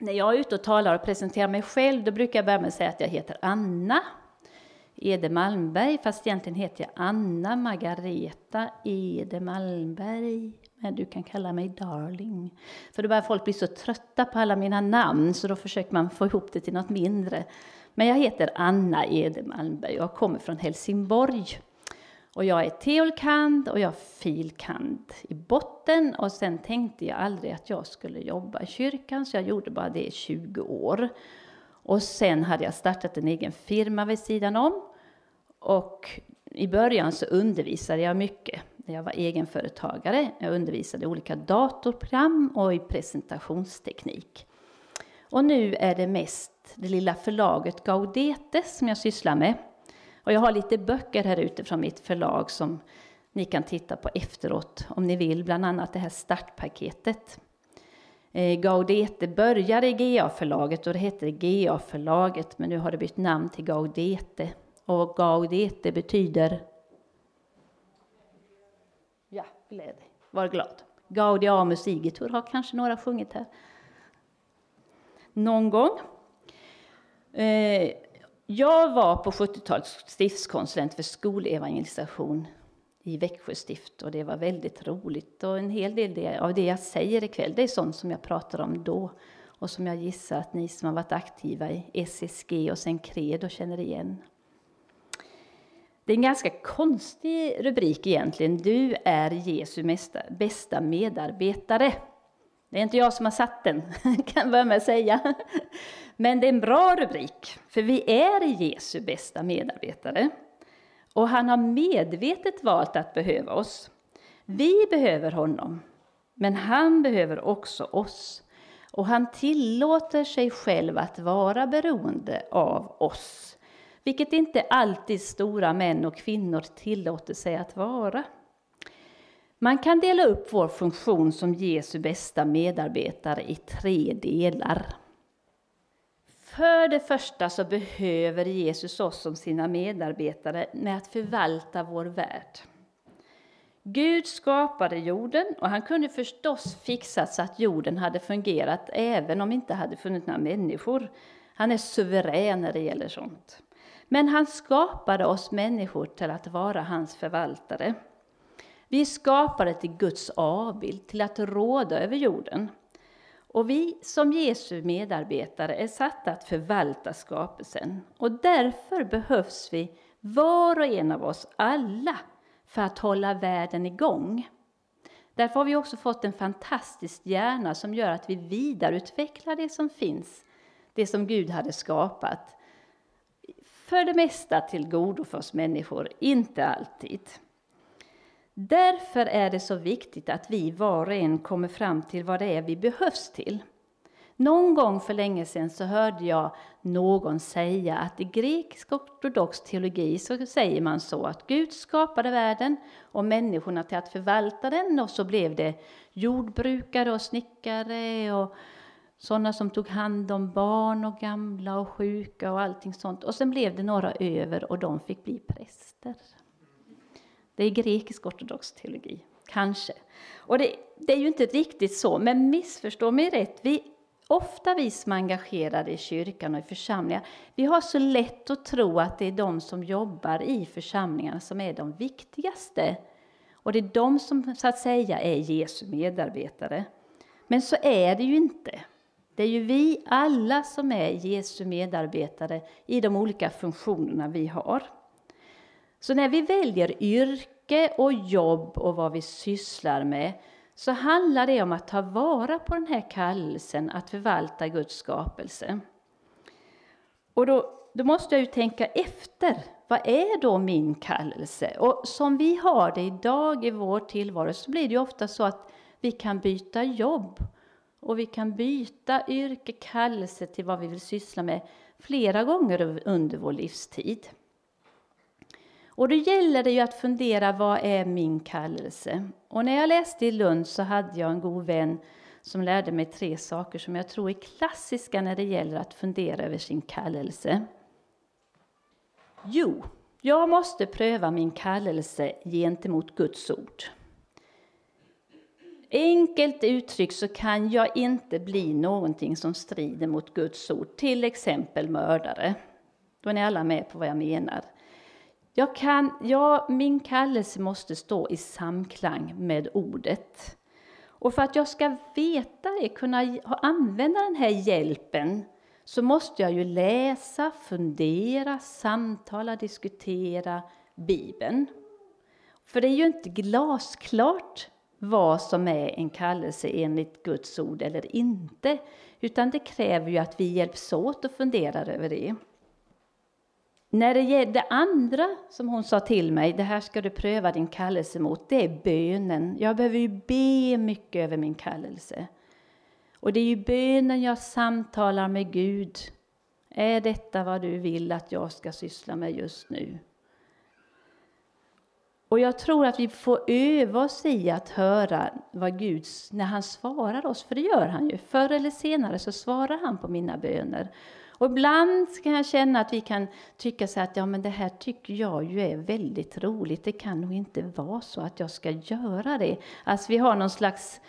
när jag är ute och talar och presenterar mig själv, då brukar jag börja med att säga att jag heter Anna Ede Malmberg, fast egentligen heter jag Anna Margareta Ede Malmberg. Men du kan kalla mig darling. För då börjar folk bli så trötta på alla mina namn, så då försöker man få ihop det till något mindre. Men jag heter Anna Ede Malmberg och jag kommer från Helsingborg. Och jag är teolkand och jag är filkand i botten. Och sen tänkte jag aldrig att jag skulle jobba i kyrkan, så jag gjorde bara det i 20 år. Och sen hade jag startat en egen firma vid sidan om. Och i början så undervisade jag mycket. Jag var egenföretagare. Jag undervisade i olika datorprogram och i presentationsteknik. Och nu är det mest det lilla förlaget Gaudete som jag sysslar med. Och jag har lite böcker här ute från mitt förlag som ni kan titta på efteråt om ni vill, bland annat det här startpaketet. Eh, Gaudete började i GA-förlaget och det hette GA-förlaget men nu har det bytt namn till Gaudete. Och Gaudete betyder Ja, gläd var glad. Gaudiamus igitur har kanske några sjungit här. Någon gång. Eh, jag var på 70-talet stiftskonsulent för skolevangelisation i Växjö stift och det var väldigt roligt. Och en hel del av det jag säger ikväll, det är sånt som jag pratade om då och som jag gissar att ni som har varit aktiva i SSG och sen Credo känner igen. Det är en ganska konstig rubrik egentligen. Du är Jesu bästa medarbetare. Det är inte jag som har satt den, kan jag börja med att säga. Men det är en bra rubrik, för vi är Jesu bästa medarbetare. Och han har medvetet valt att behöva oss. Vi behöver honom, men han behöver också oss. Och han tillåter sig själv att vara beroende av oss. Vilket inte alltid stora män och kvinnor tillåter sig att vara. Man kan dela upp vår funktion som Jesu bästa medarbetare i tre delar. För det första så behöver Jesus oss som sina medarbetare med att förvalta vår värld. Gud skapade jorden och han kunde förstås fixa så att jorden hade fungerat även om det inte hade funnits några människor. Han är suverän när det gäller sånt. Men han skapade oss människor till att vara hans förvaltare. Vi är skapade till Guds avbild, till att råda över jorden. Och vi som Jesu medarbetare är satta att förvalta skapelsen. Och därför behövs vi, var och en av oss, alla, för att hålla världen igång. Därför har vi också fått en fantastisk hjärna som gör att vi vidareutvecklar det som finns, det som Gud hade skapat. För det mesta till godo för oss människor, inte alltid. Därför är det så viktigt att vi var och en kommer fram till vad det är vi behövs till. Någon gång för länge sedan så hörde jag någon säga att i grekisk ortodox teologi så säger man så att Gud skapade världen och människorna till att förvalta den och så blev det jordbrukare och snickare och sådana som tog hand om barn och gamla och sjuka och allting sånt. Och sen blev det några över och de fick bli präster. Det är grekisk ortodox teologi, kanske. Och det, det, är ju inte riktigt så, men missförstå mig rätt. Vi, ofta vi som är engagerade i kyrkan och i församlingar, vi har så lätt att tro att det är de som jobbar i församlingarna som är de viktigaste. Och det är de som så att säga är Jesu medarbetare. Men så är det ju inte. Det är ju vi alla som är Jesu medarbetare i de olika funktionerna vi har. Så när vi väljer yrke och jobb och vad vi sysslar med så handlar det om att ta vara på den här kallelsen att förvalta Guds skapelse. Och då, då måste jag ju tänka efter. Vad är då min kallelse? Och som vi har det idag i vår tillvaro så blir det ju ofta så att vi kan byta jobb och vi kan byta yrke, kallelse till vad vi vill syssla med flera gånger under vår livstid. Och då gäller det ju att fundera, vad är min kallelse? Och när jag läste i Lund så hade jag en god vän som lärde mig tre saker som jag tror är klassiska när det gäller att fundera över sin kallelse. Jo, jag måste pröva min kallelse gentemot Guds ord. Enkelt uttryckt så kan jag inte bli någonting som strider mot Guds ord, till exempel mördare. Då är ni alla med på vad jag menar. Jag kan, ja, min kallelse måste stå i samklang med ordet. Och för att jag ska veta det, kunna använda den här hjälpen, så måste jag ju läsa, fundera, samtala, diskutera Bibeln. För det är ju inte glasklart vad som är en kallelse enligt Guds ord eller inte, utan det kräver ju att vi hjälps åt och funderar över det. När det gäller det andra som hon sa till mig, det här ska du pröva din kallelse mot, det är bönen. Jag behöver ju be mycket över min kallelse. Och det är ju bönen jag samtalar med Gud. Är detta vad du vill att jag ska syssla med just nu? Och jag tror att vi får öva oss i att höra vad Gud, när han svarar oss, för det gör han ju. Förr eller senare så svarar han på mina böner. Och ibland kan jag känna att vi kan tycka så att ja, men det här tycker jag ju är väldigt roligt. Det kan nog inte vara så att jag ska göra det. Alltså vi har någon slags,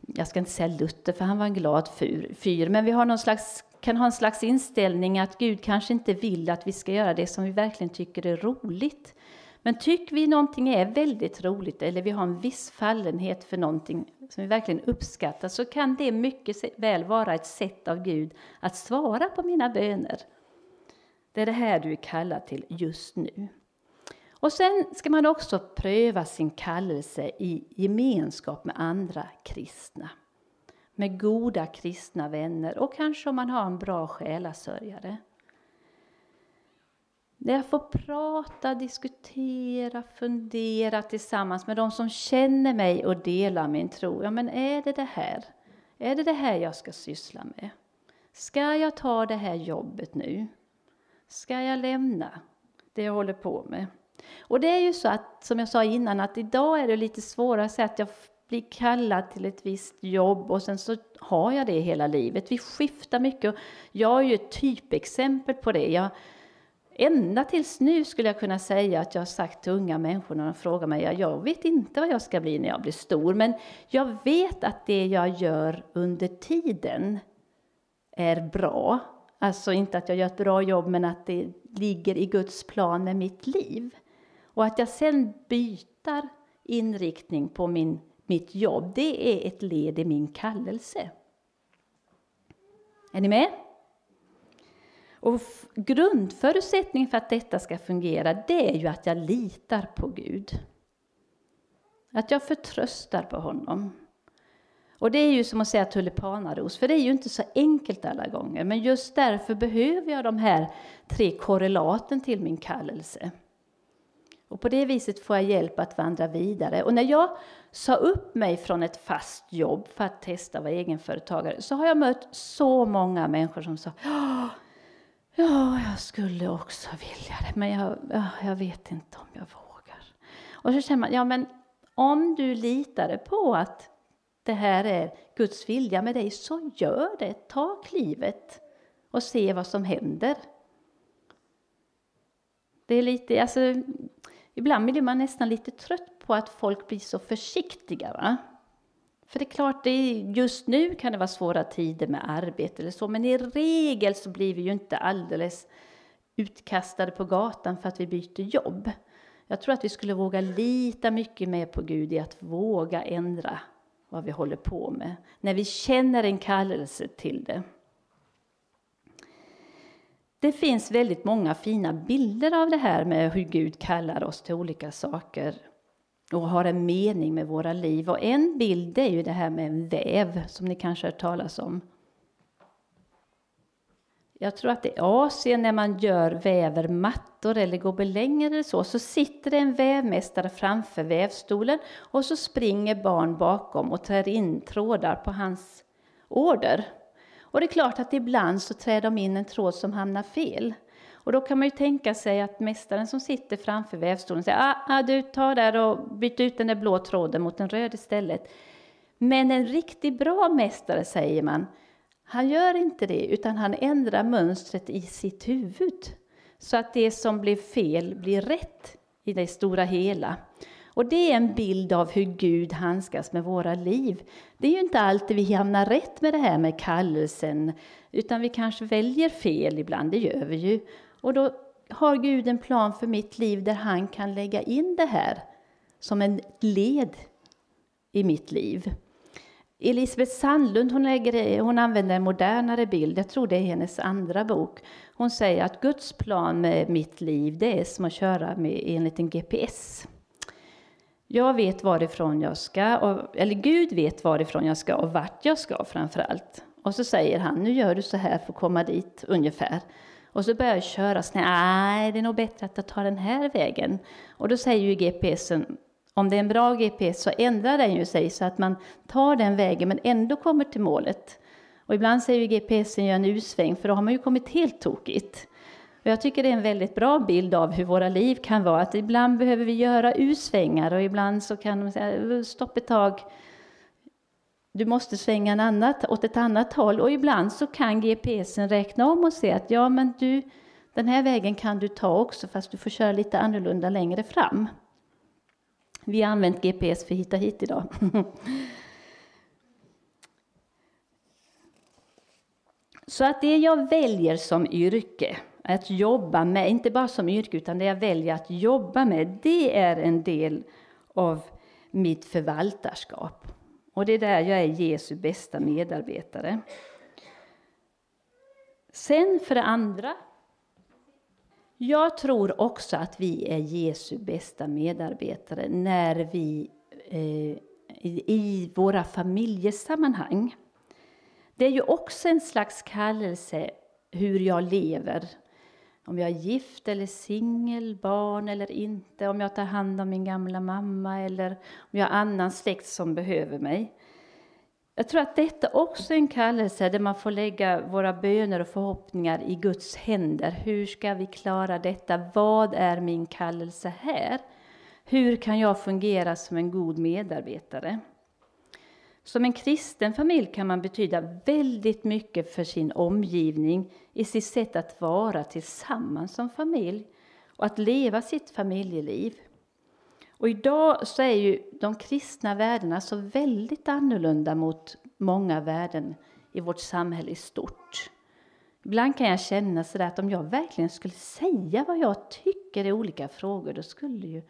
jag ska inte säga Luther för han var en glad fyr, men vi har någon slags kan ha en slags inställning att Gud kanske inte vill att vi ska göra det som vi verkligen tycker är roligt. Men tycker vi någonting är väldigt roligt eller vi har en viss fallenhet för någonting som vi verkligen uppskattar så kan det mycket väl vara ett sätt av Gud att svara på mina böner. Det är det här du är kallad till just nu. Och sen ska man också pröva sin kallelse i gemenskap med andra kristna. Med goda kristna vänner och kanske om man har en bra själasörjare. Där jag får prata, diskutera, fundera tillsammans med de som känner mig och delar min tro. Ja, men är det det här? Är det det här jag ska syssla med? Ska jag ta det här jobbet nu? Ska jag lämna det jag håller på med? Och det är ju så att, som jag sa innan, att idag är det lite svårare att säga att jag blir kallad till ett visst jobb och sen så har jag det hela livet. Vi skiftar mycket. Jag är ju ett typexempel på det. Jag, Ända tills nu skulle jag kunna säga att jag har sagt till unga människor när de frågar mig, jag vet inte vad jag ska bli när jag blir stor, men jag vet att det jag gör under tiden är bra. Alltså inte att jag gör ett bra jobb, men att det ligger i Guds plan med mitt liv. Och att jag sen byter inriktning på min, mitt jobb, det är ett led i min kallelse. Är ni med? Och grundförutsättningen för att detta ska fungera, det är ju att jag litar på Gud. Att jag förtröstar på honom. Och det är ju som att säga tulipanaros, för det är ju inte så enkelt alla gånger. Men just därför behöver jag de här tre korrelaten till min kallelse. Och på det viset får jag hjälp att vandra vidare. Och när jag sa upp mig från ett fast jobb för att testa att vara egenföretagare, så har jag mött så många människor som sa Ja, jag skulle också vilja det, men jag, jag vet inte om jag vågar. Och så känner man, ja men om du litade på att det här är Guds vilja med dig, så gör det. Ta klivet och se vad som händer. Det är lite, alltså, ibland blir man nästan lite trött på att folk blir så försiktiga. Va? För det är klart, det är, just nu kan det vara svåra tider med arbete eller så, men i regel så blir vi ju inte alldeles utkastade på gatan för att vi byter jobb. Jag tror att vi skulle våga lita mycket mer på Gud i att våga ändra vad vi håller på med, när vi känner en kallelse till det. Det finns väldigt många fina bilder av det här med hur Gud kallar oss till olika saker och har en mening med våra liv. Och en bild är ju det här med en väv, som ni kanske har hört talas om. Jag tror att i Asien när man gör väver mattor eller gobelänger eller så, så sitter det en vävmästare framför vävstolen och så springer barn bakom och trär in trådar på hans order. Och det är klart att ibland så trär de in en tråd som hamnar fel. Och då kan man ju tänka sig att mästaren som sitter framför vävstolen säger ah, ah, du tar där och byt ut den där blå tråden mot en röd istället. Men en riktigt bra mästare, säger man, han gör inte det, utan han ändrar mönstret i sitt huvud. Så att det som blir fel blir rätt i det stora hela. Och det är en bild av hur Gud handskas med våra liv. Det är ju inte alltid vi hamnar rätt med det här med kallelsen, utan vi kanske väljer fel ibland, det gör vi ju. Och då har Gud en plan för mitt liv där han kan lägga in det här som en led i mitt liv. Elisabeth Sandlund hon, lägger, hon använder en modernare bild, jag tror det är hennes andra bok. Hon säger att Guds plan med mitt liv det är som att köra med en liten GPS. Jag vet varifrån jag ska, och, eller Gud vet varifrån jag ska och vart jag ska framför allt. Och så säger han, nu gör du så här för att komma dit ungefär. Och så börjar jag köra, så nej det är nog bättre att jag tar den här vägen. Och då säger ju GPSen, om det är en bra GPS så ändrar den ju sig så att man tar den vägen men ändå kommer till målet. Och ibland säger ju GPSen gör en U-sväng för då har man ju kommit helt tokigt. Och jag tycker det är en väldigt bra bild av hur våra liv kan vara, att ibland behöver vi göra U-svängar och ibland så kan man säga stopp ett tag, du måste svänga en annat, åt ett annat håll och ibland så kan GPSen räkna om och se att ja men du, den här vägen kan du ta också fast du får köra lite annorlunda längre fram. Vi har använt GPS för att hitta hit idag. Så att det jag väljer som yrke, att jobba med, inte bara som yrke utan det jag väljer att jobba med, det är en del av mitt förvaltarskap. Och det är där jag är Jesu bästa medarbetare. Sen för det andra jag tror också att vi är Jesu bästa medarbetare när vi eh, i våra familjesammanhang. Det är ju också en slags kallelse hur jag lever. Om jag är gift eller singel, barn eller inte, om jag tar hand om min gamla mamma eller om jag har annan släkt som behöver mig. Jag tror att detta också är en kallelse där man får lägga våra böner och förhoppningar i Guds händer. Hur ska vi klara detta? Vad är min kallelse här? Hur kan jag fungera som en god medarbetare? Som en kristen familj kan man betyda väldigt mycket för sin omgivning i sitt sätt att vara tillsammans som familj och att leva sitt familjeliv. Och idag så är ju de kristna värdena så väldigt annorlunda mot många värden i vårt samhälle i stort. Ibland kan jag känna sådär att om jag verkligen skulle säga vad jag tycker i olika frågor, då skulle ju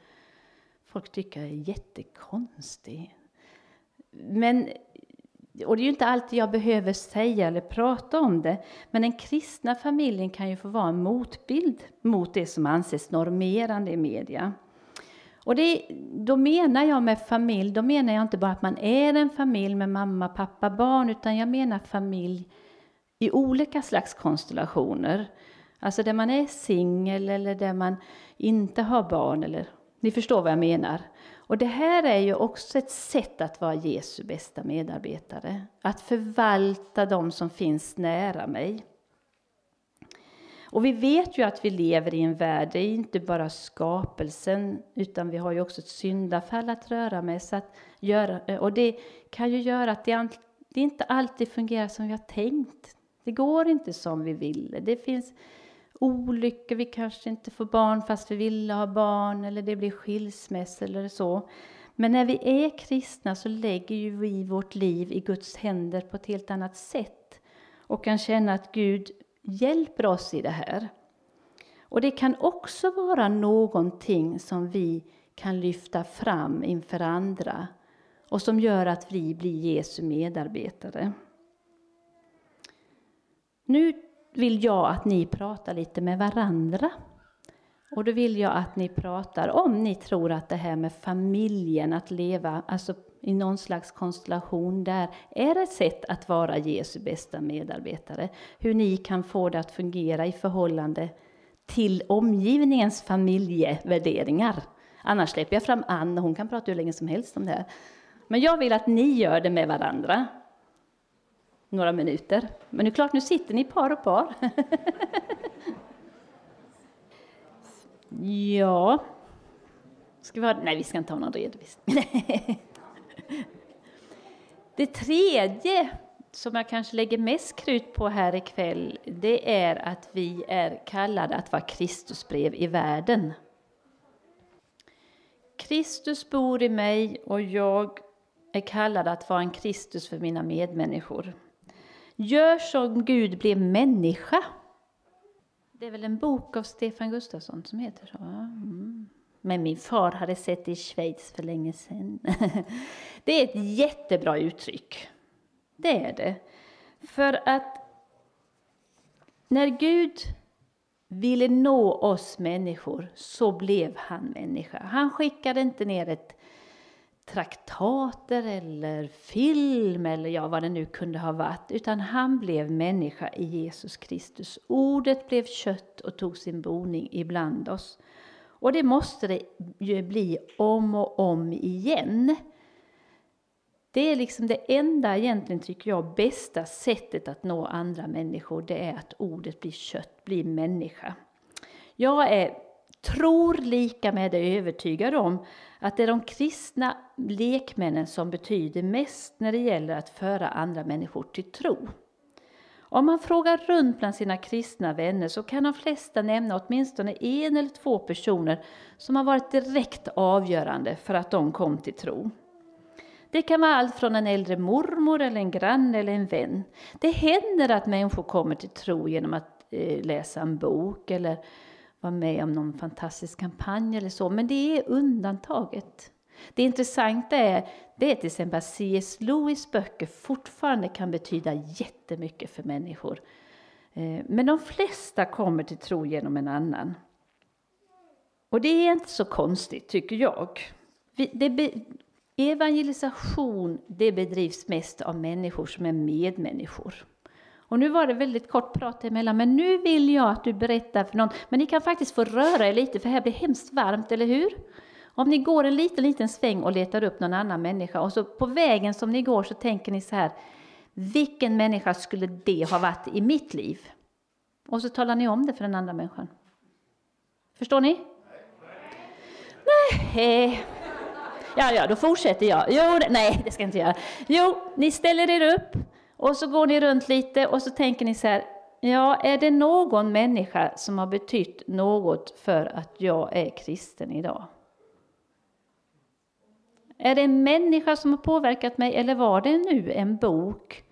folk tycka jag är jättekonstig. Men, och det är ju inte alltid jag behöver säga eller prata om det, men den kristna familjen kan ju få vara en motbild mot det som anses normerande i media. Och det, då menar jag med familj, då menar jag inte bara att man är en familj med mamma, pappa, barn, utan jag menar familj i olika slags konstellationer. Alltså där man är singel eller där man inte har barn. Eller, ni förstår vad jag menar. Och det här är ju också ett sätt att vara Jesu bästa medarbetare. Att förvalta de som finns nära mig. Och vi vet ju att vi lever i en värld, det är inte bara skapelsen, utan vi har ju också ett syndafall att röra med. Så att göra, och det kan ju göra att det, det inte alltid fungerar som vi har tänkt. Det går inte som vi ville. Det finns olyckor, vi kanske inte får barn fast vi ville ha barn, eller det blir skilsmässa eller så. Men när vi är kristna så lägger ju vi vårt liv i Guds händer på ett helt annat sätt och kan känna att Gud hjälper oss i det här. Och det kan också vara någonting som vi kan lyfta fram inför andra och som gör att vi blir Jesu medarbetare. Nu vill jag att ni pratar lite med varandra. Och då vill jag att ni pratar om ni tror att det här med familjen, att leva alltså i någon slags konstellation där är ett sätt att vara Jesu bästa medarbetare. Hur ni kan få det att fungera i förhållande till omgivningens familjevärderingar. Annars släpper jag fram Ann och hon kan prata hur länge som helst om det här. Men jag vill att ni gör det med varandra. Några minuter. Men det är klart, nu sitter ni par och par. ja. Ska vi ha... Nej, vi ska inte ha någon redovisning. Det tredje som jag kanske lägger mest krut på här ikväll, det är att vi är kallade att vara Kristusbrev i världen. Kristus bor i mig och jag är kallad att vara en Kristus för mina medmänniskor. Gör som Gud blev människa. Det är väl en bok av Stefan Gustafsson som heter så? Mm. Men min far hade sett det i Schweiz för länge sedan. Det är ett jättebra uttryck. Det är det. För att när Gud ville nå oss människor så blev han människa. Han skickade inte ner ett traktater eller film eller ja, vad det nu kunde ha varit, utan han blev människa i Jesus Kristus. Ordet blev kött och tog sin boning ibland oss. Och det måste det ju bli om och om igen. Det är liksom det enda egentligen, tycker jag, bästa sättet att nå andra människor, det är att ordet blir kött, blir människa. Jag är, tror lika med det övertygad om att det är de kristna lekmännen som betyder mest när det gäller att föra andra människor till tro. Om man frågar runt bland sina kristna vänner så kan de flesta nämna åtminstone en eller två personer som har varit direkt avgörande för att de kom till tro. Det kan vara allt från en äldre mormor, eller en granne eller en vän. Det händer att människor kommer till tro genom att eh, läsa en bok eller vara med om någon fantastisk kampanj eller så, men det är undantaget. Det intressanta är, det är till exempel att C.S. Lewis böcker fortfarande kan betyda jättemycket för människor. Eh, men de flesta kommer till tro genom en annan. Och det är inte så konstigt, tycker jag. Evangelisation det bedrivs mest av människor som är medmänniskor. Och nu var det väldigt kort prat emellan, men nu vill jag att du berättar för någon. Men ni kan faktiskt få röra er lite, för här blir hemskt varmt, eller hur? Om ni går en liten, liten sväng och letar upp någon annan människa och så på vägen som ni går så tänker ni så här, vilken människa skulle det ha varit i mitt liv? Och så talar ni om det för den andra människan. Förstår ni? Nej. Ja, ja, då fortsätter jag. Jo, nej, det ska jag inte göra. Jo, ni ställer er upp och så går ni runt lite och så tänker ni så här, ja, är det någon människa som har betytt något för att jag är kristen idag? Är det en människa som har påverkat mig eller var det nu en bok?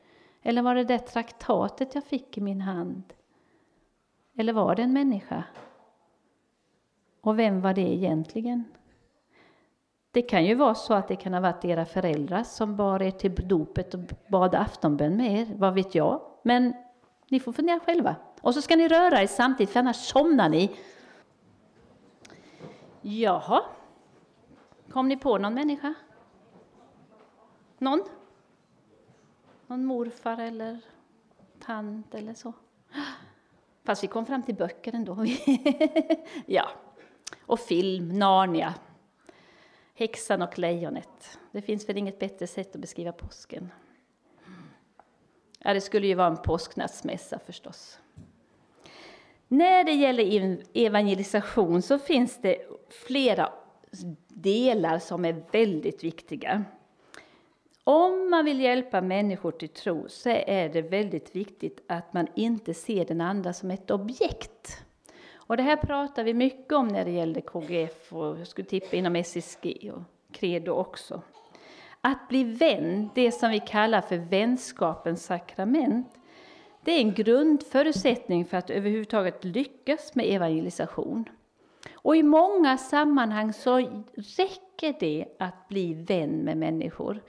Eller var det det traktatet jag fick i min hand? Eller var det en människa? Och vem var det egentligen? Det kan ju vara så att det kan ha varit era föräldrar som bar er till dopet och bad aftonbön med er, vad vet jag. Men ni får fundera själva. Och så ska ni röra er samtidigt, för annars somnar ni. Jaha, kom ni på någon människa? Någon? Någon morfar eller tant eller så? Fast vi kom fram till böcker ändå. ja, och film, Narnia. Häxan och lejonet. Det finns väl inget bättre sätt att beskriva påsken. Ja, det skulle ju vara en påsknattsmässa förstås. När det gäller evangelisation så finns det flera delar som är väldigt viktiga. Om man vill hjälpa människor till tro så är det väldigt viktigt att man inte ser den andra som ett objekt. Och det här pratar vi mycket om när det gäller KGF och jag skulle tippa inom SSG och Credo också. Att bli vän, det som vi kallar för vänskapens sakrament, det är en grundförutsättning för att överhuvudtaget lyckas med evangelisation. Och i många sammanhang så räcker det att bli vän med människor.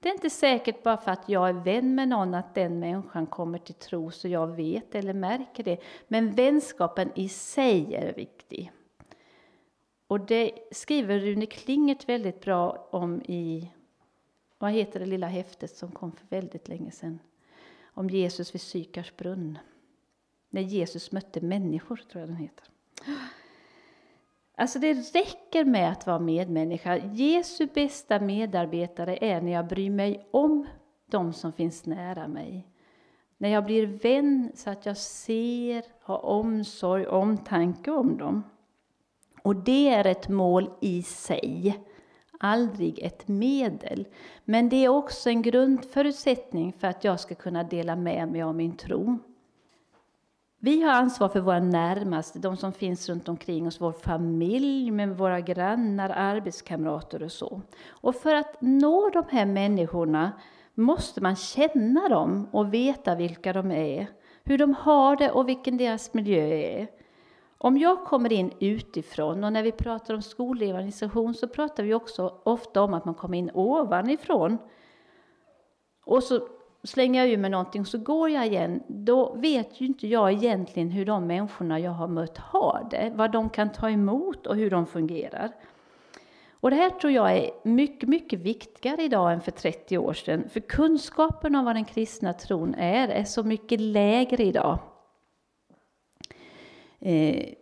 Det är inte säkert bara för att jag är vän med någon att den människan kommer till tro så jag vet eller märker det. Men vänskapen i sig är viktig. Och det skriver Rune Klingert väldigt bra om i, vad heter det lilla häftet som kom för väldigt länge sedan? Om Jesus vid Sykars brunn. När Jesus mötte människor, tror jag den heter. Alltså det räcker med att vara medmänniska. Jesu bästa medarbetare är när jag bryr mig om de som finns nära mig. När jag blir vän så att jag ser, har omsorg, omtanke om dem. Och det är ett mål i sig, aldrig ett medel. Men det är också en grundförutsättning för att jag ska kunna dela med mig av min tro. Vi har ansvar för våra närmaste, de som finns runt omkring oss, vår familj, med våra grannar, arbetskamrater och så. Och för att nå de här människorna måste man känna dem och veta vilka de är, hur de har det och vilken deras miljö är. Om jag kommer in utifrån, och när vi pratar om skolevangelisation så pratar vi också ofta om att man kommer in ovanifrån. Och så slänger jag ur mig någonting så går jag igen, då vet ju inte jag egentligen hur de människorna jag har mött har det, vad de kan ta emot och hur de fungerar. Och det här tror jag är mycket, mycket viktigare idag än för 30 år sedan, för kunskapen om vad den kristna tron är, är så mycket lägre idag. Eh,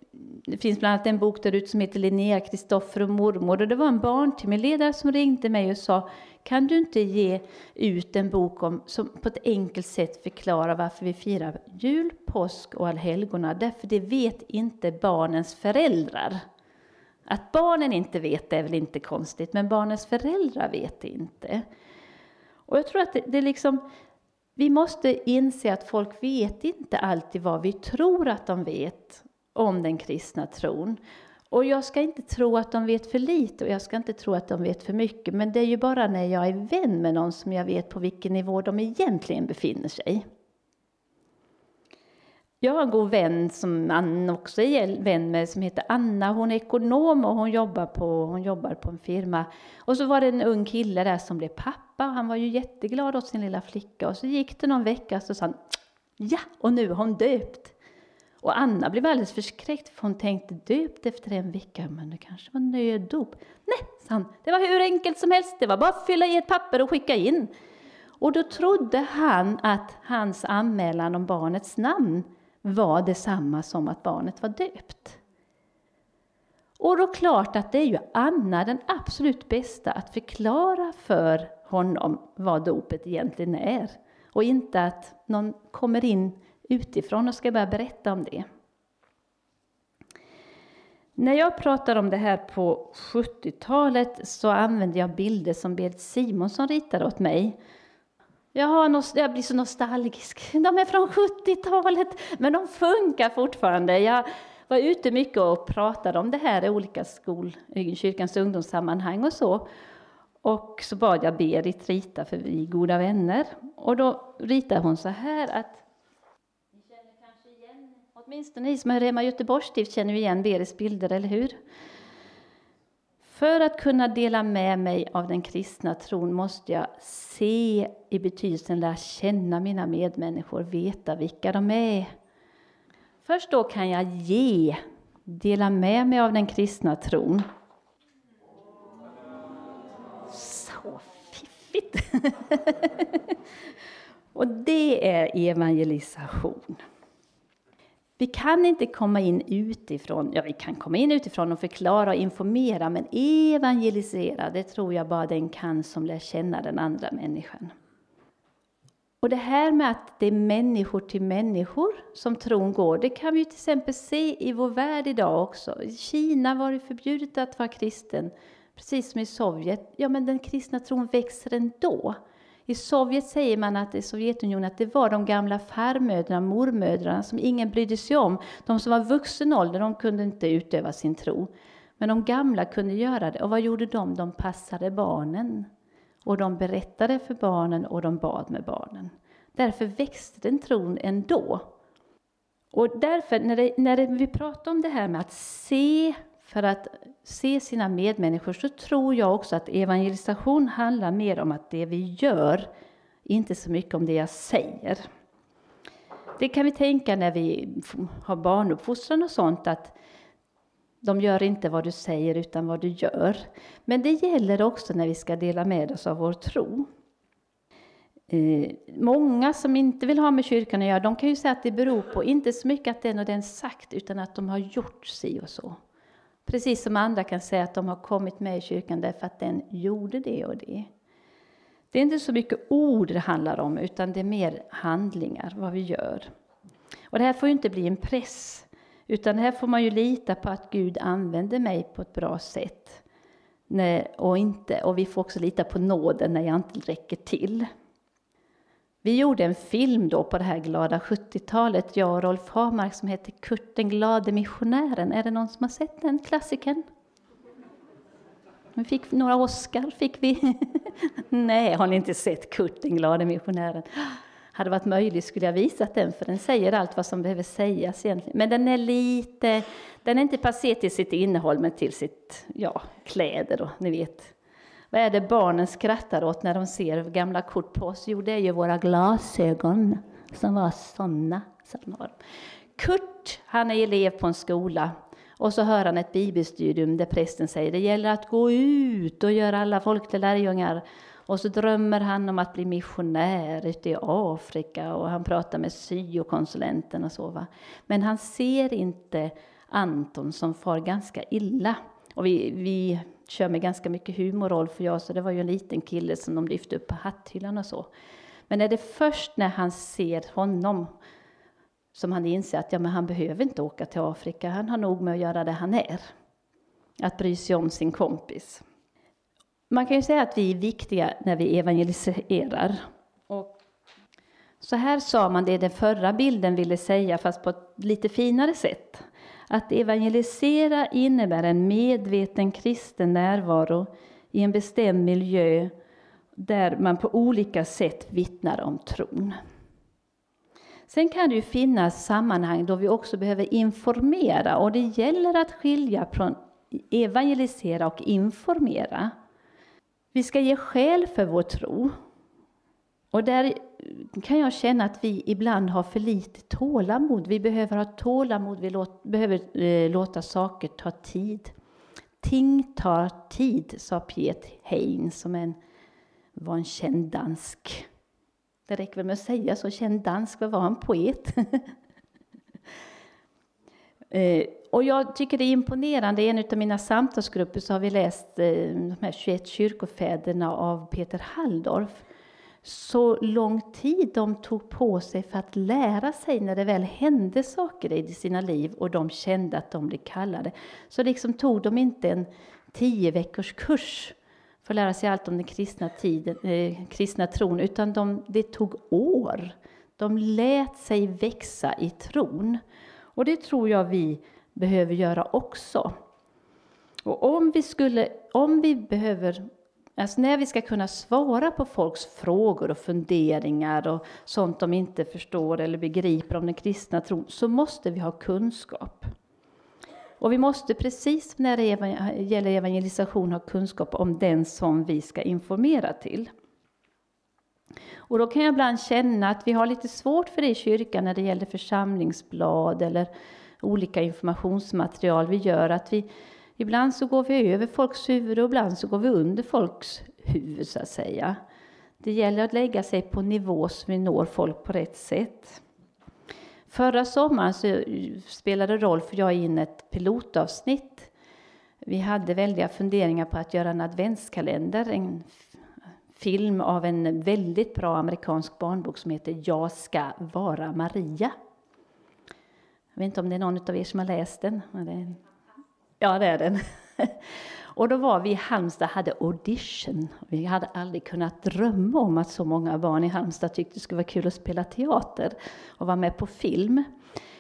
det finns bland annat en bok där ute som heter Linnea, Kristoffer och mormor. Och det var en barntimmeledare som ringde mig och sa kan du inte ge ut en bok om, som på ett enkelt sätt förklarar varför vi firar jul, påsk och allhelgona? Därför det vet inte barnens föräldrar. Att barnen inte vet det är väl inte konstigt, men barnens föräldrar vet det inte. Och jag tror att det, det liksom, vi måste inse att folk vet inte alltid vad vi tror att de vet om den kristna tron. Och jag ska inte tro att de vet för lite och jag ska inte tro att de vet för mycket. Men det är ju bara när jag är vän med någon som jag vet på vilken nivå de egentligen befinner sig. Jag har en god vän som också är vän med som heter Anna. Hon är ekonom och hon jobbar, på, hon jobbar på en firma. Och så var det en ung kille där som blev pappa. och Han var ju jätteglad åt sin lilla flicka. Och så gick det någon vecka och så sa han Ja, och nu är hon döpt. Och Anna blev alldeles förskräckt för hon tänkte döpt efter en vecka, men det kanske var nöddop. Nej, sa han, det var hur enkelt som helst, det var bara att fylla i ett papper och skicka in. Och då trodde han att hans anmälan om barnets namn var detsamma som att barnet var döpt. Och då klart att det är ju Anna den absolut bästa att förklara för honom vad dopet egentligen är. Och inte att någon kommer in utifrån och ska börja berätta om det. När jag pratar om det här på 70-talet så använder jag bilder som Berit Simonsson ritade åt mig. Jag, har jag blir så nostalgisk. De är från 70-talet, men de funkar fortfarande. Jag var ute mycket och pratade om det här i olika skol, kyrkans ungdomssammanhang och så. Och så bad jag Berit rita, för vi är goda vänner. Och då ritade hon så här att Åtminstone ni som är hemma i Göteborgsstift känner igen Beris bilder, eller hur? För att kunna dela med mig av den kristna tron måste jag se i betydelsen lära känna mina medmänniskor, veta vilka de är. Först då kan jag ge, dela med mig av den kristna tron. Så fiffigt! Och det är evangelisation. Vi kan inte komma in utifrån, ja vi kan komma in utifrån och förklara och informera, men evangelisera, det tror jag bara den kan som lär känna den andra människan. Och det här med att det är människor till människor som tron går, det kan vi till exempel se i vår värld idag också. I Kina var det förbjudet att vara kristen, precis som i Sovjet. Ja, men den kristna tron växer ändå. I Sovjet säger man att i Sovjetunionen att det var de gamla farmödrarna, mormödrarna som ingen brydde sig om. De som var vuxen ålder, de kunde inte utöva sin tro. Men de gamla kunde göra det. Och vad gjorde de? De passade barnen. Och de berättade för barnen och de bad med barnen. Därför växte den tron ändå. Och därför, när, det, när vi pratar om det här med att se för att se sina medmänniskor så tror jag också att evangelisation handlar mer om att det vi gör, inte så mycket om det jag säger. Det kan vi tänka när vi har barnuppfostran och sånt, att de gör inte vad du säger utan vad du gör. Men det gäller också när vi ska dela med oss av vår tro. Eh, många som inte vill ha med kyrkan att göra, de kan ju säga att det beror på, inte så mycket att den och den sagt, utan att de har gjort si och så. Precis som andra kan säga att de har kommit med i kyrkan därför att den gjorde det och det. Det är inte så mycket ord det handlar om, utan det är mer handlingar, vad vi gör. Och det här får ju inte bli en press, utan här får man ju lita på att Gud använder mig på ett bra sätt. och, inte, och vi får också lita på nåden när jag inte räcker till. Vi gjorde en film då på det här glada 70-talet, jag och Rolf Hamark, som heter Kurt den glade missionären. Är det någon som har sett den klassikern? Vi fick några Oscar, fick vi. Nej, har ni inte sett Kurt den glade missionären? Hade varit möjligt skulle jag visat den, för den säger allt vad som behöver sägas egentligen. Men den är lite, den är inte passé till sitt innehåll, men till sitt, ja, kläder då, ni vet. Vad är det barnen skrattar åt när de ser gamla kort på oss? Jo, det är ju våra glasögon som var sådana. Kurt, han är elev på en skola och så hör han ett bibelstudium där prästen säger det gäller att gå ut och göra alla folk till lärjungar. Och så drömmer han om att bli missionär ute i Afrika och han pratar med syokonsulenten och så. Va? Men han ser inte Anton som far ganska illa. Och vi, vi kör med ganska mycket humor, Rolf och jag, så det var ju en liten kille som de lyfte upp på hatthyllan och så. Men är det först när han ser honom som han inser att ja, men han behöver inte åka till Afrika, han har nog med att göra det han är. Att bry sig om sin kompis. Man kan ju säga att vi är viktiga när vi evangeliserar. Och så här sa man det den förra bilden ville säga, fast på ett lite finare sätt. Att evangelisera innebär en medveten kristen närvaro i en bestämd miljö där man på olika sätt vittnar om tron. Sen kan det ju finnas sammanhang då vi också behöver informera och det gäller att skilja från evangelisera och informera. Vi ska ge skäl för vår tro. Och där kan jag känna att vi ibland har för lite tålamod. Vi behöver ha tålamod, vi låt, behöver eh, låta saker ta tid. Ting tar tid, sa Piet Hein som en, var en känd dansk det räcker väl med att säga så, känd dansk, vad var han, poet? Eh, och jag tycker det är imponerande, i en av mina samtalsgrupper så har vi läst eh, de här 21 kyrkofäderna av Peter Halldorf. Så lång tid de tog på sig för att lära sig när det väl hände saker i sina liv och de kände att de blev kallade. Så liksom tog de inte en tio veckors kurs för att lära sig allt om den kristna, tiden, eh, kristna tron, utan de, det tog år. De lät sig växa i tron. Och det tror jag vi behöver göra också. Och om vi, skulle, om vi behöver, alltså när vi ska kunna svara på folks frågor och funderingar och sånt de inte förstår eller begriper om den kristna tron, så måste vi ha kunskap. Och vi måste precis när det gäller evangelisation ha kunskap om den som vi ska informera till. Och då kan jag ibland känna att vi har lite svårt för det i kyrkan när det gäller församlingsblad eller olika informationsmaterial vi gör. Att vi, ibland så går vi över folks huvud och ibland så går vi under folks huvud så att säga. Det gäller att lägga sig på nivå så vi når folk på rätt sätt. Förra sommaren så spelade Rolf och jag in ett pilotavsnitt. Vi hade väldiga funderingar på att göra en adventskalender, en film av en väldigt bra amerikansk barnbok som heter Jag ska vara Maria. Jag vet inte om det är någon av er som har läst den? Ja, det är den. Och då var vi i Halmstad hade audition. Vi hade aldrig kunnat drömma om att så många barn i Halmstad tyckte det skulle vara kul att spela teater och vara med på film.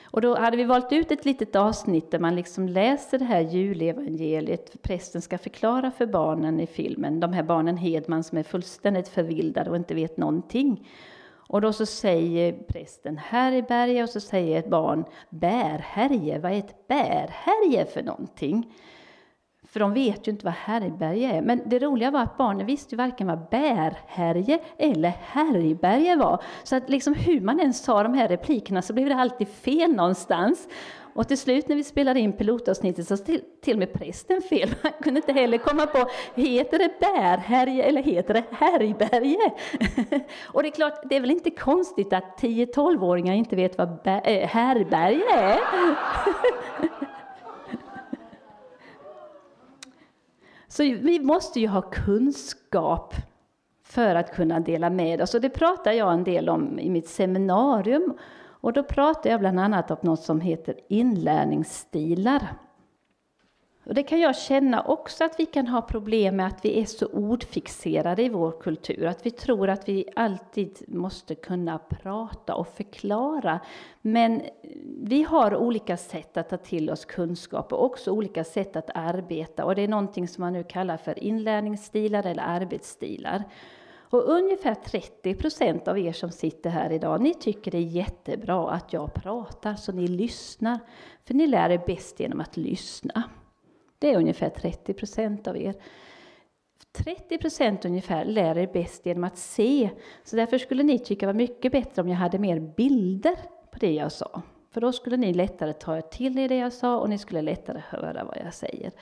Och då hade vi valt ut ett litet avsnitt där man liksom läser det här julevangeliet. Prästen ska förklara för barnen i filmen, de här barnen Hedman som är fullständigt förvildade och inte vet någonting. Och då så säger prästen Härberge och så säger ett barn Bärherje, vad är ett bärherje för någonting? För de vet ju inte vad härberge är. Men det roliga var att barnen visste ju varken vad Bärherje eller härberge var. Så att liksom hur man än sa de här replikerna så blev det alltid fel någonstans. Och till slut när vi spelade in pilotavsnittet så till, till och med prästen fel. Han kunde inte heller komma på, heter det Bärherje eller heter det Härjberge? och det är klart, det är väl inte konstigt att 10-12-åringar inte vet vad äh, eh, härberge är. Så vi måste ju ha kunskap för att kunna dela med oss. Och det pratar jag en del om i mitt seminarium. Och då pratar jag bland annat om något som heter inlärningsstilar. Och det kan jag känna också att vi kan ha problem med att vi är så ordfixerade i vår kultur. Att vi tror att vi alltid måste kunna prata och förklara. Men vi har olika sätt att ta till oss kunskap och också olika sätt att arbeta. Och det är någonting som man nu kallar för inlärningsstilar eller arbetsstilar. Och ungefär 30 procent av er som sitter här idag, ni tycker det är jättebra att jag pratar, så ni lyssnar. För ni lär er bäst genom att lyssna. Det är ungefär 30 procent av er. 30 procent ungefär lär er bäst genom att se. Så därför skulle ni tycka det var mycket bättre om jag hade mer bilder på det jag sa. För då skulle ni lättare ta er till er det jag sa och ni skulle lättare höra vad jag säger.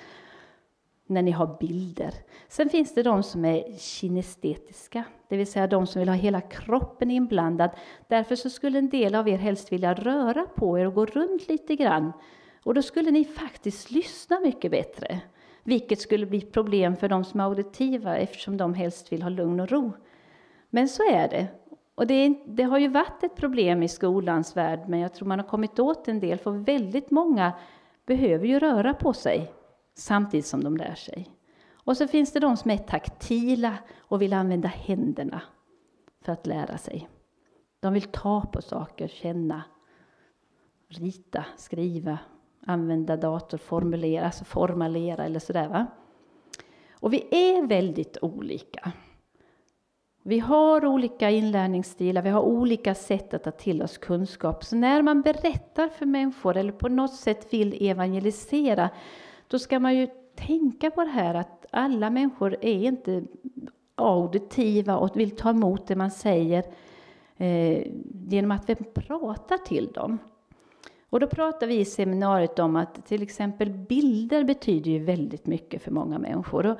När ni har bilder. Sen finns det de som är kinestetiska, det vill säga de som vill ha hela kroppen inblandad. Därför så skulle en del av er helst vilja röra på er och gå runt lite grann och då skulle ni faktiskt lyssna mycket bättre. Vilket skulle bli problem för de som är auditiva eftersom de helst vill ha lugn och ro. Men så är det. Och det, det, har ju varit ett problem i skolans värld, men jag tror man har kommit åt en del, för väldigt många behöver ju röra på sig samtidigt som de lär sig. Och så finns det de som är taktila och vill använda händerna för att lära sig. De vill ta på saker, känna, rita, skriva, använda dator, formulera, alltså formulera eller sådär. Va? Och vi är väldigt olika. Vi har olika inlärningsstilar, vi har olika sätt att ta till oss kunskap. Så när man berättar för människor eller på något sätt vill evangelisera, då ska man ju tänka på det här att alla människor är inte auditiva och vill ta emot det man säger eh, genom att vi pratar till dem. Och då pratar vi i seminariet om att till exempel bilder betyder ju väldigt mycket för många människor. Och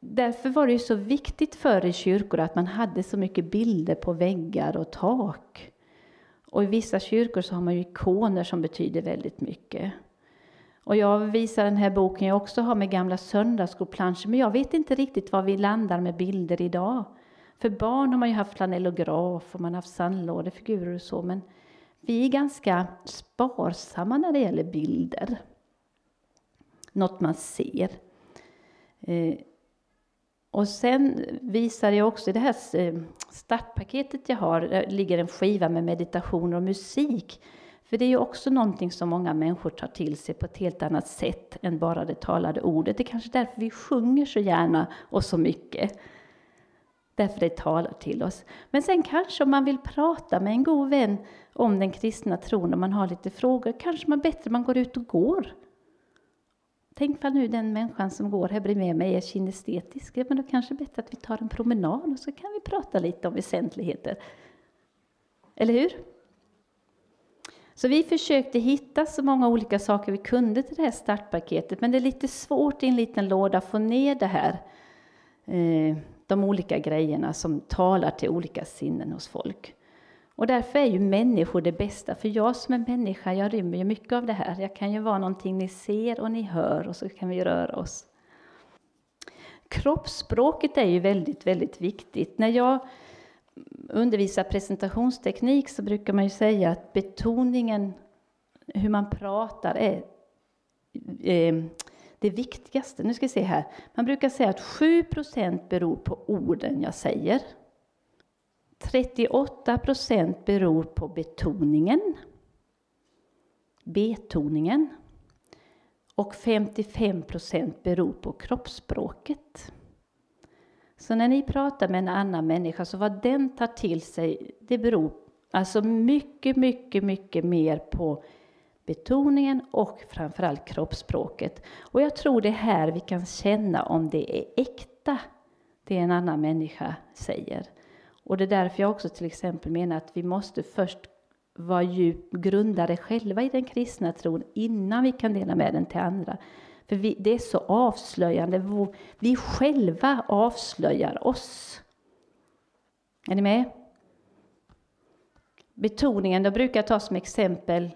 därför var det ju så viktigt förr i kyrkor att man hade så mycket bilder på väggar och tak. Och i vissa kyrkor så har man ju ikoner som betyder väldigt mycket. Och jag visar den här boken jag också har med gamla söndagsskolplanscher, men jag vet inte riktigt var vi landar med bilder idag. För barn har man ju haft flanellograf och man har haft sandlådefigurer och så, men vi är ganska sparsamma när det gäller bilder. Något man ser. Eh, och sen visar jag också i det här eh, startpaketet jag har, där ligger en skiva med meditation och musik. För det är ju också någonting som många människor tar till sig på ett helt annat sätt än bara det talade ordet. Det är kanske därför vi sjunger så gärna och så mycket. Därför det talar till oss. Men sen kanske om man vill prata med en god vän om den kristna tron, och man har lite frågor, kanske man bättre man går ut och går. Tänk vad nu den människan som går här bredvid mig är kinestetisk, men då kanske det är bättre att vi tar en promenad och så kan vi prata lite om väsentligheter. Eller hur? Så vi försökte hitta så många olika saker vi kunde till det här startpaketet, men det är lite svårt i en liten låda att få ner det här. Eh, de olika grejerna som talar till olika sinnen hos folk. Och därför är ju människor det bästa, för jag som är människa, jag rymmer ju mycket av det här. Jag kan ju vara någonting ni ser och ni hör och så kan vi röra oss. Kroppsspråket är ju väldigt, väldigt viktigt. När jag undervisar presentationsteknik så brukar man ju säga att betoningen, hur man pratar, är eh, det viktigaste. Nu ska vi se här. Man brukar säga att 7% beror på orden jag säger. 38% beror på betoningen, betoningen. Och 55% beror på kroppsspråket. Så när ni pratar med en annan människa, så vad den tar till sig, det beror alltså mycket, mycket, mycket mer på betoningen och framförallt kroppsspråket. Och jag tror det är här vi kan känna om det är äkta, det en annan människa säger. Och det är därför jag också till exempel menar att vi måste först vara djupt grundade själva i den kristna tron innan vi kan dela med den till andra. För vi, det är så avslöjande. Vi själva avslöjar oss. Är ni med? Betoningen, då brukar jag ta som exempel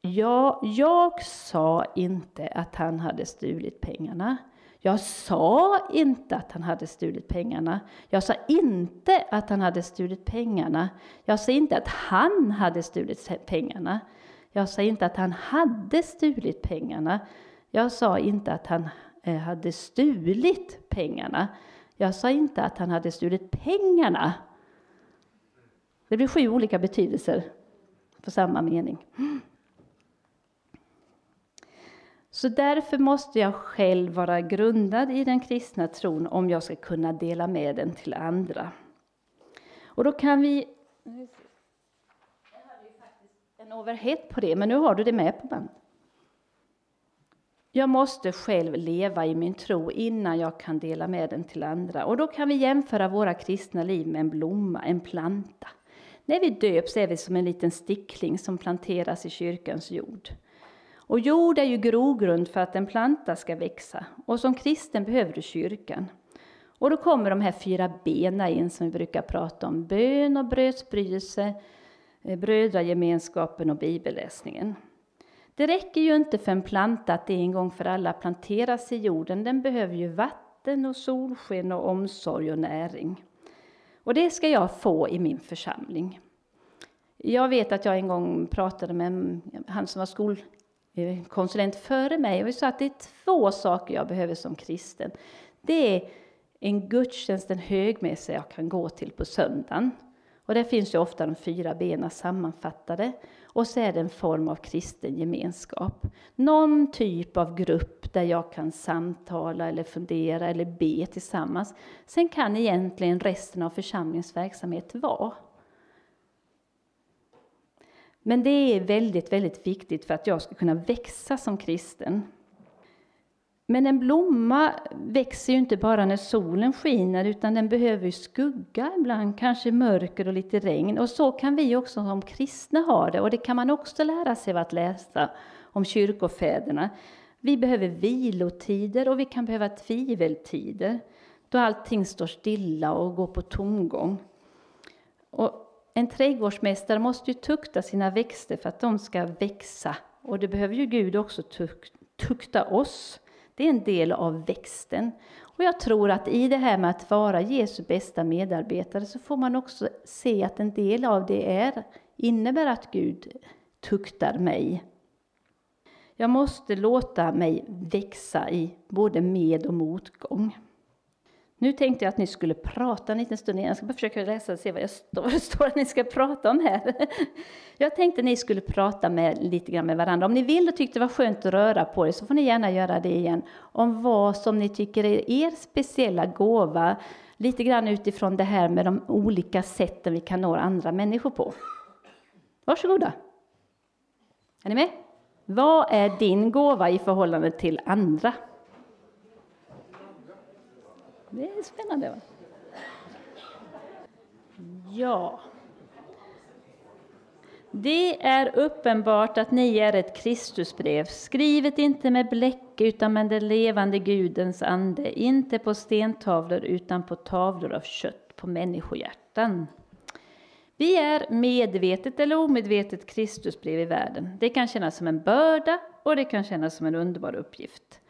Ja, jag sa inte att han hade stulit pengarna. Jag sa inte att han hade stulit pengarna. Jag sa inte att han hade stulit pengarna. Jag sa inte att han hade stulit pengarna. Jag sa inte att han hade stulit pengarna. Jag sa inte att han eh, hade stulit pengarna. Jag sa inte att han hade stulit pengarna. Det blir sju olika betydelser på samma mening. Så därför måste jag själv vara grundad i den kristna tron om jag ska kunna dela med den till andra. Och då kan vi... Jag på det, men nu har du det med på band. Jag måste själv leva i min tro innan jag kan dela med den till andra. Och då kan vi jämföra våra kristna liv med en blomma, en planta. När vi döps är vi som en liten stickling som planteras i kyrkans jord. Och jord är ju grogrund för att en planta ska växa. Och som kristen behöver du kyrkan. Och då kommer de här fyra bena in som vi brukar prata om. Bön och brödsbryelse, Eh, brödragemenskapen och bibelläsningen. Det räcker ju inte för en planta att en gång för alla planteras i jorden. Den behöver ju vatten och solsken och omsorg och näring. Och det ska jag få i min församling. Jag vet att jag en gång pratade med han som var skolkonsulent före mig och vi sa att det är två saker jag behöver som kristen. Det är en gudstjänst, en högmässa jag kan gå till på söndagen. Och där finns ju ofta de fyra benen sammanfattade. Och så är det en form av kristen gemenskap. Någon typ av grupp där jag kan samtala eller fundera eller be tillsammans. Sen kan egentligen resten av församlingens verksamhet vara. Men det är väldigt, väldigt viktigt för att jag ska kunna växa som kristen. Men en blomma växer ju inte bara när solen skiner, utan den behöver skugga ibland, kanske mörker och lite regn. Och så kan vi också som kristna ha det, och det kan man också lära sig av att läsa om kyrkofäderna. Vi behöver vilotider och vi kan behöva tviveltider, då allting står stilla och går på tomgång. Och en trädgårdsmästare måste ju tukta sina växter för att de ska växa, och det behöver ju Gud också tukta oss. Det är en del av växten. Och jag tror att i det här med att vara Jesu bästa medarbetare så får man också se att en del av det är, innebär att Gud tuktar mig. Jag måste låta mig växa i både med och motgång. Nu tänkte jag att ni skulle prata en liten stund. Jag ska bara försöka läsa och se vad, jag står, vad det står att ni ska prata om här. Jag tänkte att ni skulle prata med, lite grann med varandra. Om ni vill och tyckte det var skönt att röra på er så får ni gärna göra det igen. Om vad som ni tycker är er speciella gåva. Lite grann utifrån det här med de olika sätten vi kan nå andra människor på. Varsågoda. Är ni med? Vad är din gåva i förhållande till andra? Det är spännande. Va? Ja. Det är uppenbart att ni är ett Kristusbrev, skrivet inte med bläck utan med den levande Gudens ande, inte på stentavlor utan på tavlor av kött, på människohjärtan. Vi är medvetet eller omedvetet Kristusbrev i världen. Det kan kännas som en börda och det kan kännas som en underbar uppgift.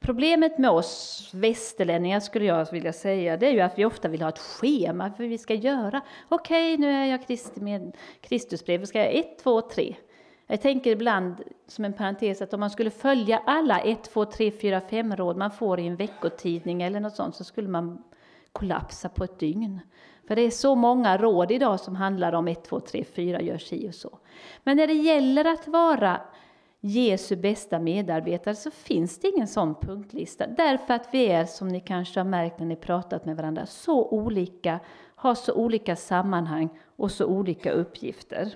Problemet med oss västerlänningar skulle jag vilja säga, det är ju att vi ofta vill ha ett schema för vi ska göra. Okej, okay, nu är jag Kristi med Kristusbrev, ska jag ett, två, tre. Jag tänker ibland som en parentes att om man skulle följa alla 1, 2, 3, 4, 5 råd man får i en veckotidning eller något sånt så skulle man kollapsa på ett dygn. För det är så många råd idag som handlar om 1, 2, 3, 4, gör si och så. Men när det gäller att vara Jesu bästa medarbetare så finns det ingen sån punktlista. Därför att vi är, som ni kanske har märkt när ni pratat med varandra, så olika, har så olika sammanhang och så olika uppgifter.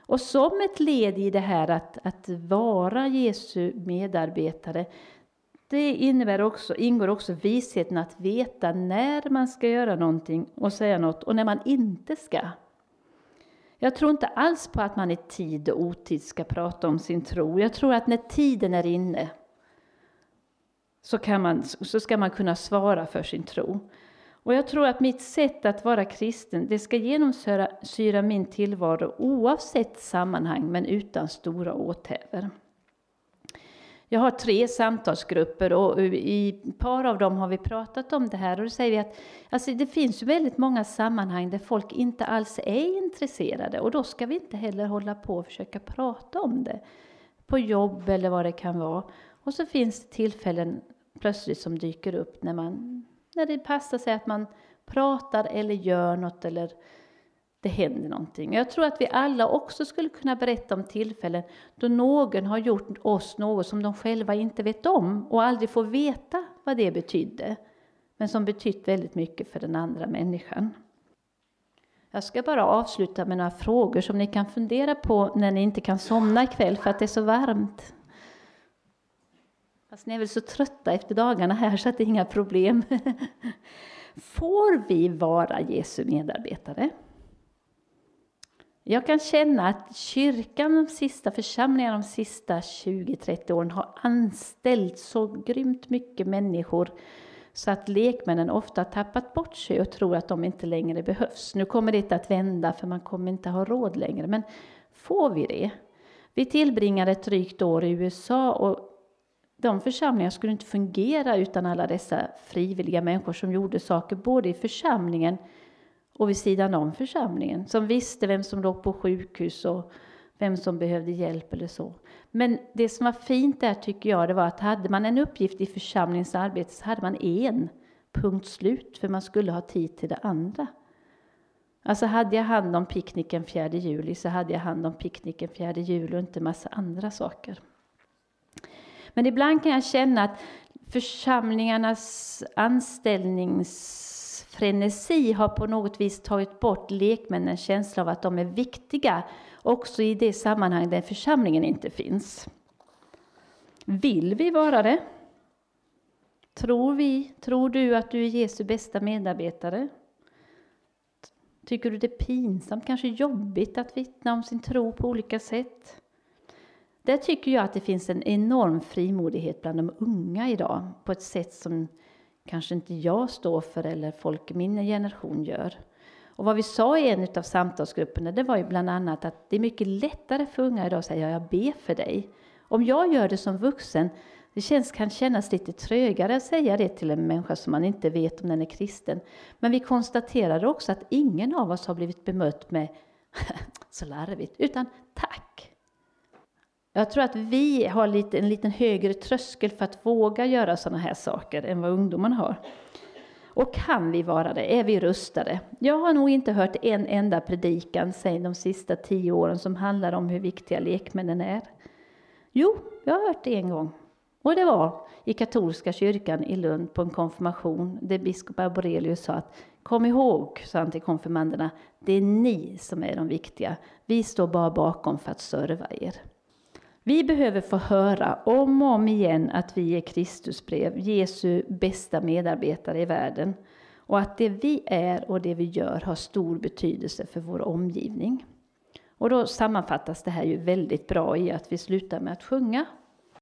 Och som ett led i det här att, att vara Jesu medarbetare, det innebär också, ingår också visheten att veta när man ska göra någonting och säga något och när man inte ska. Jag tror inte alls på att man i tid och otid ska prata om sin tro. Jag tror att när tiden är inne så, kan man, så ska man kunna svara för sin tro. Och jag tror att mitt sätt att vara kristen, det ska genomsyra min tillvaro oavsett sammanhang, men utan stora åthävor. Jag har tre samtalsgrupper och i ett par av dem har vi pratat om det här och då säger vi att alltså det finns ju väldigt många sammanhang där folk inte alls är intresserade och då ska vi inte heller hålla på och försöka prata om det. På jobb eller vad det kan vara. Och så finns det tillfällen plötsligt som dyker upp när, man, när det passar sig att man pratar eller gör något eller det händer någonting. Jag tror att vi alla också skulle kunna berätta om tillfällen då någon har gjort oss något som de själva inte vet om och aldrig får veta vad det betydde, men som betytt väldigt mycket för den andra människan. Jag ska bara avsluta med några frågor som ni kan fundera på när ni inte kan somna ikväll för att det är så varmt. Fast ni är väl så trötta efter dagarna här så att det är inga problem. Får vi vara Jesu medarbetare? Jag kan känna att kyrkan, de sista församlingarna de sista 20-30 åren har anställt så grymt mycket människor så att lekmännen ofta tappat bort sig och tror att de inte längre behövs. Nu kommer det att vända för man kommer inte ha råd längre, men får vi det? Vi tillbringade ett drygt år i USA och de församlingarna skulle inte fungera utan alla dessa frivilliga människor som gjorde saker både i församlingen och vid sidan om församlingen, som visste vem som låg på sjukhus och vem som behövde hjälp eller så. Men det som var fint där tycker jag, det var att hade man en uppgift i församlingens arbete så hade man en, punkt slut, för man skulle ha tid till det andra. Alltså hade jag hand om picknicken 4 juli så hade jag hand om picknicken 4 juli och inte massa andra saker. Men ibland kan jag känna att församlingarnas anställnings frenesi har på något vis tagit bort lekmännens känsla av att de är viktiga också i det sammanhang där församlingen inte finns. Vill vi vara det? Tror vi, tror du att du är Jesu bästa medarbetare? Tycker du det är pinsamt, kanske jobbigt att vittna om sin tro på olika sätt? Där tycker jag att det finns en enorm frimodighet bland de unga idag på ett sätt som kanske inte jag står för eller folk i min generation gör. Och vad vi sa i en av samtalsgrupperna det var ju bland annat att det är mycket lättare för unga idag att säga jag ber för dig. Om jag gör det som vuxen, det känns, kan kännas lite trögare att säga det till en människa som man inte vet om den är kristen. Men vi konstaterade också att ingen av oss har blivit bemött med så larvigt, utan tack. Jag tror att vi har lite, en liten högre tröskel för att våga göra sådana här saker än vad ungdomarna har. Och kan vi vara det? Är vi rustade? Jag har nog inte hört en enda predikan säg de sista tio åren som handlar om hur viktiga lekmännen är. Jo, jag har hört det en gång. Och det var i katolska kyrkan i Lund på en konfirmation där biskop Arborelius sa att Kom ihåg, sa han till konfirmanderna, det är ni som är de viktiga. Vi står bara bakom för att serva er. Vi behöver få höra om och om igen att vi är Kristusbrev, Jesu bästa medarbetare i världen. Och att det vi är och det vi gör har stor betydelse för vår omgivning. Och då sammanfattas det här ju väldigt bra i att vi slutar med att sjunga